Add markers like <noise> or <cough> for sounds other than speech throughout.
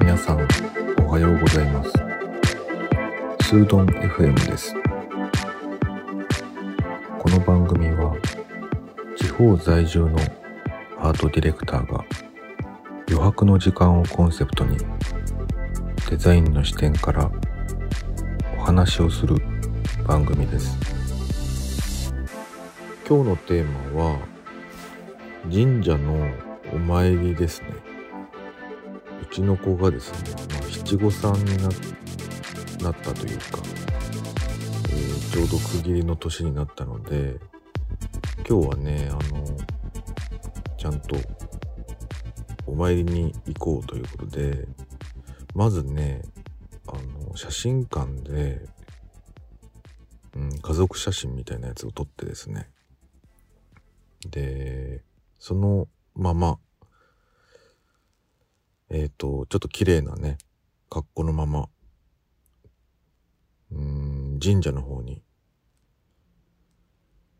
皆さんおはようございます。スードン FM です。この番組は地方在住のアートディレクターが余白の時間をコンセプトにデザインの視点からお話をする番組です。今日のテーマは神社のお参りですね。うちの子がですね、まあ、七五三になったというか、えー、ちょうど区切りの年になったので今日はねあのちゃんとお参りに行こうということでまずねあの写真館で、うん、家族写真みたいなやつを撮ってですねでそのままえっ、ー、とちょっと綺麗なね格好のままうん神社の方に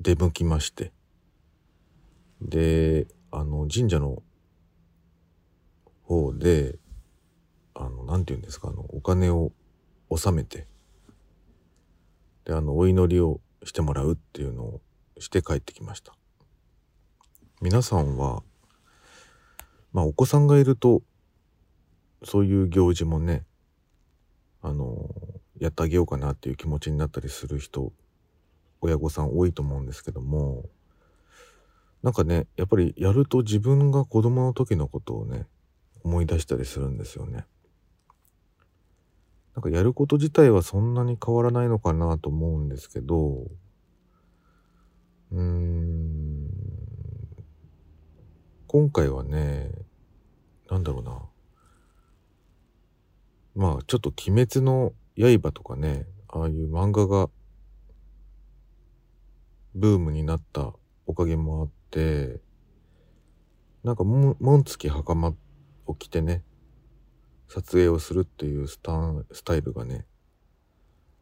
出向きましてであの神社の方であの何て言うんですかあのお金を納めてであのお祈りをしてもらうっていうのをして帰ってきました。皆さんはまあお子さんがいるとそういう行事もねあのやってあげようかなっていう気持ちになったりする人親御さん多いと思うんですけどもなんかねやっぱりやると自分が子供の時のことをね思い出したりするんですよね。なんかやること自体はそんなに変わらないのかなと思うんですけどうーん今回はねなんだろうな。まあちょっと「鬼滅の刃」とかねああいう漫画がブームになったおかげもあってなんかも紋付き袴を着てね撮影をするっていうスタンスタイルがね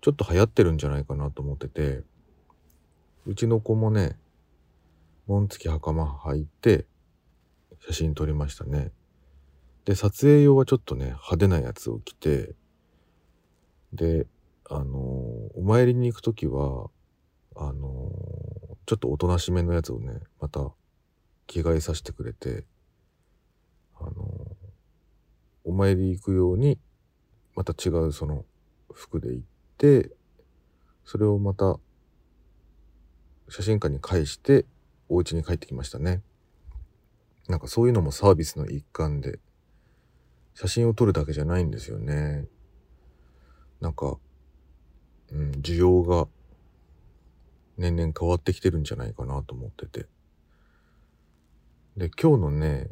ちょっと流行ってるんじゃないかなと思っててうちの子もね紋付き袴履いて写真撮りましたね。で撮影用はちょっとね派手なやつを着てであのー、お参りに行く時はあのー、ちょっとおとなしめのやつをねまた着替えさせてくれてあのー、お参り行くようにまた違うその服で行ってそれをまた写真館に返してお家に帰ってきましたね。なんかそういうのもサービスの一環で写真を撮るだけじゃないんですよねなんか、うん、需要が年々変わってきてるんじゃないかなと思ってて。で、今日のね、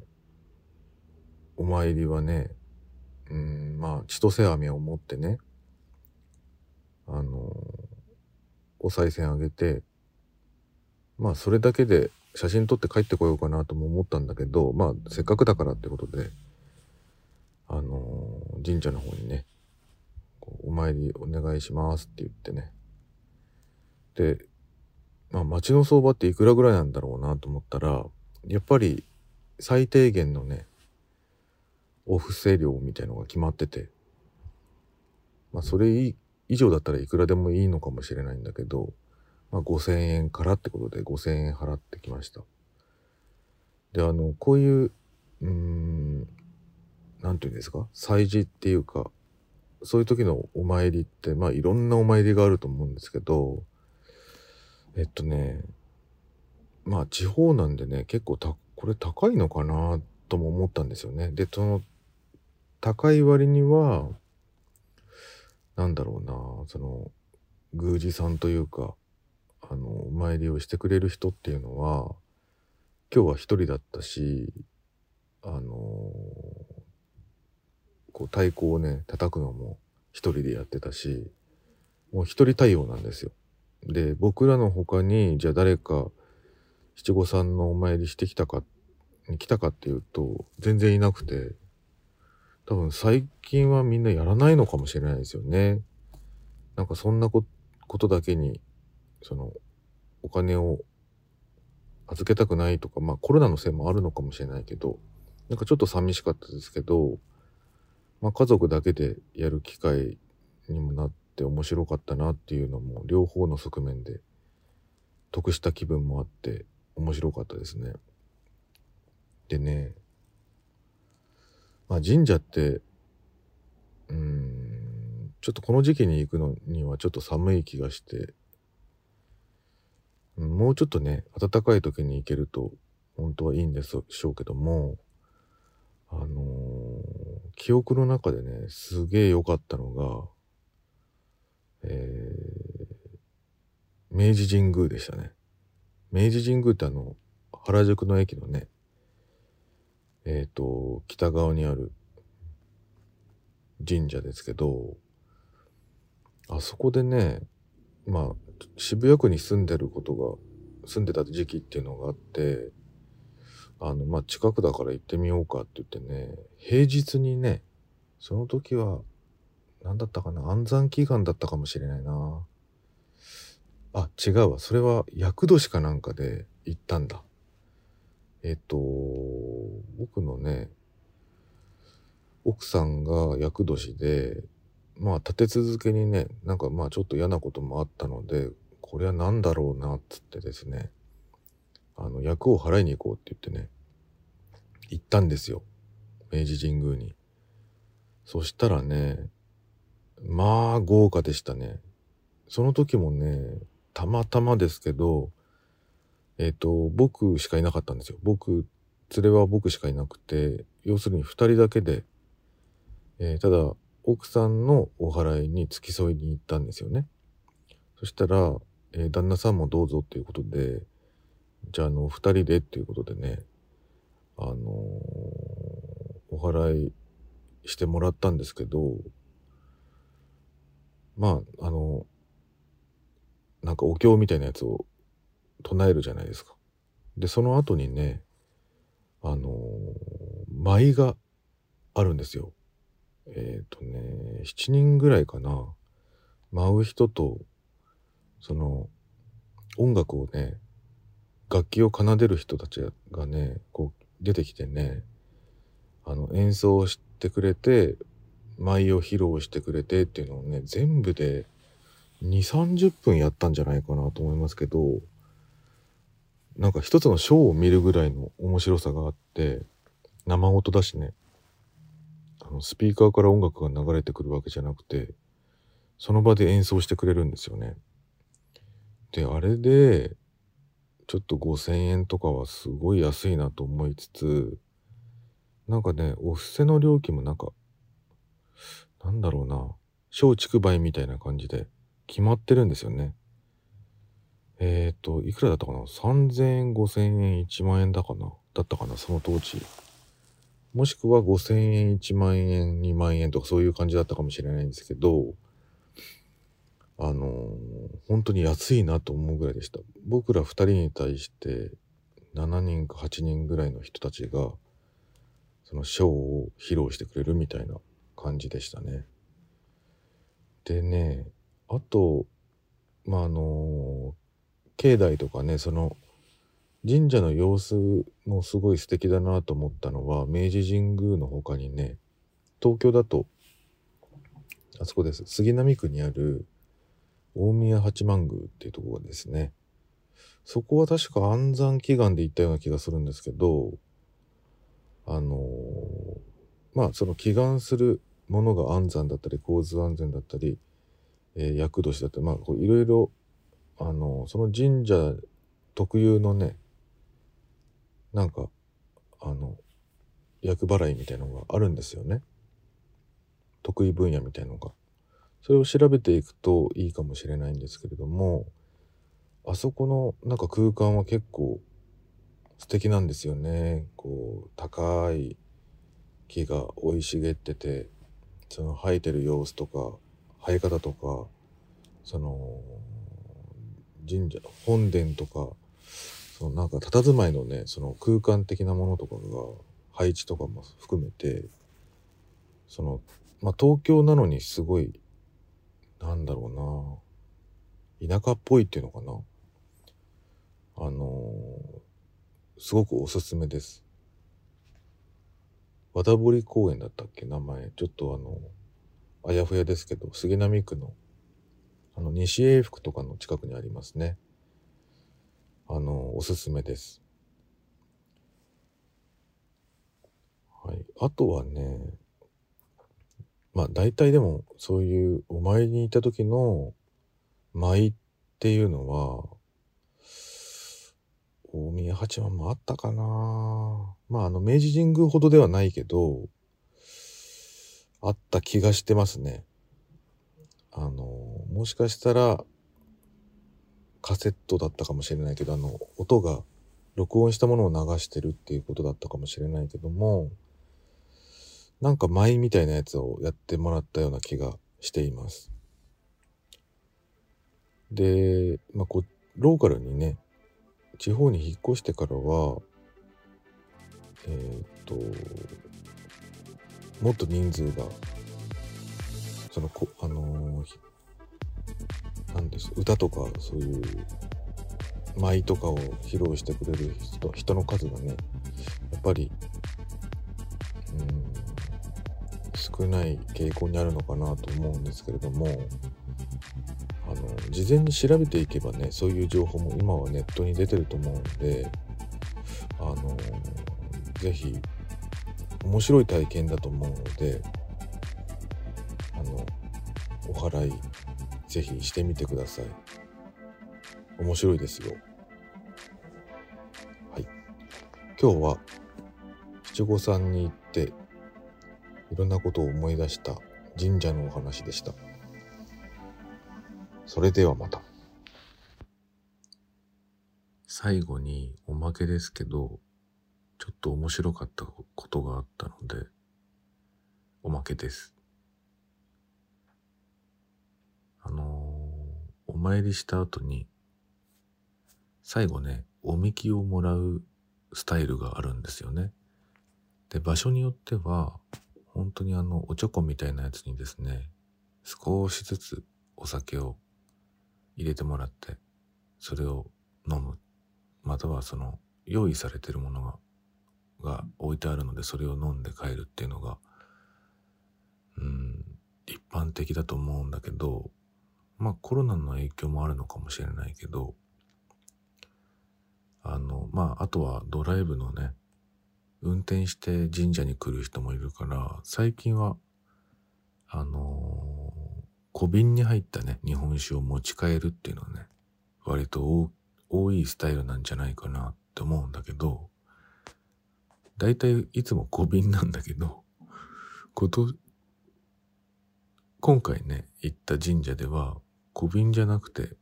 お参りはね、うん、まあ、千歳飴を持ってね、あのお賽銭あげて、まあ、それだけで写真撮って帰ってこようかなとも思ったんだけど、まあ、せっかくだからってことで、あの神社の方にね、お参りお願いしますって言ってね。で、まあ町の相場っていくらぐらいなんだろうなと思ったら、やっぱり最低限のね、お布施料みたいのが決まってて、まあそれ以上だったらいくらでもいいのかもしれないんだけど、まあ5000円からってことで5000円払ってきました。で、あの、こういう、うん、なんていうんですか、祭事っていうか、そういう時のお参りって、まあいろんなお参りがあると思うんですけど、えっとね、まあ地方なんでね、結構た、これ高いのかなとも思ったんですよね。で、その、高い割には、なんだろうな、その、宮司さんというか、あの、お参りをしてくれる人っていうのは、今日は一人だったし、あのこう太鼓をね叩くのも一人でやってたしもう一人対応なんですよ。で僕らの他にじゃあ誰か七五三のお参りしてきたかに来たかっていうと全然いなくて多分最近はみんなやらないのかもしれないですよね。なんかそんなことだけにそのお金を預けたくないとか、まあコロナのせいもあるのかもしれないけど、なんかちょっと寂しかったですけど、まあ家族だけでやる機会にもなって面白かったなっていうのも両方の側面で得した気分もあって面白かったですね。でね、まあ神社って、うん、ちょっとこの時期に行くのにはちょっと寒い気がして、もうちょっとね、暖かい時に行けると本当はいいんでしょうけども、あのー、記憶の中でね、すげえ良かったのが、えー、明治神宮でしたね。明治神宮ってあの、原宿の駅のね、えっ、ー、と、北側にある神社ですけど、あそこでね、まあ、渋谷区に住んでることが、住んでた時期っていうのがあって、あの、まあ、近くだから行ってみようかって言ってね、平日にね、その時は、何だったかな、安産祈願だったかもしれないな。あ、違うわ。それは、厄年かなんかで行ったんだ。えっと、僕のね、奥さんが厄年で、まあ立て続けにね、なんかまあちょっと嫌なこともあったので、これは何だろうなっつってですね、あの、役を払いに行こうって言ってね、行ったんですよ。明治神宮に。そしたらね、まあ豪華でしたね。その時もね、たまたまですけど、えっ、ー、と、僕しかいなかったんですよ。僕、連れは僕しかいなくて、要するに2人だけで、えー、ただ、奥さんのお祓いに付き添いに行ったんですよね。そしたら、えー、旦那さんもどうぞっていうことで、じゃあ、あの、2人でっていうことでね、あのー、お祓いしてもらったんですけど、まあ、あの、なんかお経みたいなやつを唱えるじゃないですか。で、その後にね、あのー、舞があるんですよ。えっ、ー、とね、7人ぐらいかな。舞う人と、その、音楽をね、楽器を奏でる人たちがね、こう出てきてね、あの、演奏してくれて、舞を披露してくれてっていうのをね、全部で2、30分やったんじゃないかなと思いますけど、なんか一つのショーを見るぐらいの面白さがあって、生音だしね、スピーカーから音楽が流れてくるわけじゃなくて、その場で演奏してくれるんですよね。で、あれで、ちょっと5000円とかはすごい安いなと思いつつ、なんかね、お布施の料金もなんか、なんだろうな、小畜梅みたいな感じで決まってるんですよね。えっ、ー、と、いくらだったかな ?3000 円、5000円、1万円だかな？だったかな？その当時。もしくは5000円、1万円、2万円とかそういう感じだったかもしれないんですけど、あのー、本当に安いなと思うぐらいでした。僕ら2人に対して7人か8人ぐらいの人たちが、そのショーを披露してくれるみたいな感じでしたね。でね、あと、まあ、あの境内とかねその神社の様子もすごい素敵だなと思ったのは明治神宮の他にね東京だとあそこです。杉並区にある大宮八幡宮っていうところがですねそこは確か安産祈願で行ったような気がするんですけどあのー、まあその祈願するものが安産だったり交通安全だったり、えー、厄年だったりまあいろいろあのその神社特有のねなんかあの厄払いみたいなのがあるんですよね。得意分野みたいのが。それを調べていくといいかもしれないんですけれどもあそこのなんか空間は結構素敵なんですよね。こう高い木が生い茂っててその生えてる様子とか生え方とかその神社本殿とかそのなんか佇まいのねその空間的なものとかが配置とかも含めてそのまあ東京なのにすごいなんだろうな田舎っぽいっていうのかなあのすごくおすすめです。和田堀公園だったっけ？名前。ちょっとあの、あやふやですけど、杉並区の、あの、西永福とかの近くにありますね。おすすめです。はい。あとはね、まあ大体でもそういうお参りに行った時の舞っていうのは、大宮八幡もあったかなまああの明治神宮ほどではないけど、あった気がしてますね。あの、もしかしたらカセットだったかもしれないけど、あの、音が録音したものを流してるっていうことだったかもしれないけども、なんか舞みたいなやつをやってもらったような気がしています。で、まあ、こローカルにね、地方に引っ越してからは、えっ、と、もっと人数が、その、こあのー、なんです、歌とか、そういう、舞とかを披露してくれる人人の数がね、やっぱり、うん、少ない傾向にあるのかなと思うんですけれどもあの事前に調べていけばねそういう情報も今はネットに出てると思うんであの是非面白い体験だと思うのであのお祓い是非してみてください面白いですよはい今日は七五三に行っていろんなことを思い出した神社のお話でした。それではまた。最後におまけですけど、ちょっと面白かったことがあったので、おまけです。参りした後に、最後ね、おみきをもらうスタイルがあるんですよね。で、場所によっては、本当にあの、おちょこみたいなやつにですね、少しずつお酒を入れてもらって、それを飲む。またはその、用意されてるものが、が置いてあるので、それを飲んで帰るっていうのが、うん、一般的だと思うんだけど、まあコロナの影響もあるのかもしれないけど、あの、まああとはドライブのね、運転して神社に来る人もいるから、最近は、あのー、小瓶に入ったね、日本酒を持ち帰るっていうのはね、割と多いスタイルなんじゃないかなって思うんだけど、だいたいいつも小瓶なんだけど、こと、今回ね、行った神社では、小瓶じゃなくて、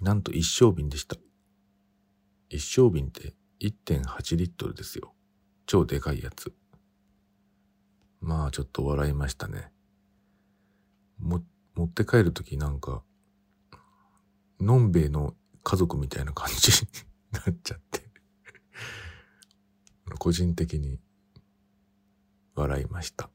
なんと一升瓶でした。一升瓶って1.8リットルですよ。超でかいやつ。まあちょっと笑いましたね。も、持って帰るときなんか、のんべえの家族みたいな感じ <laughs> になっちゃって個人的に笑いました。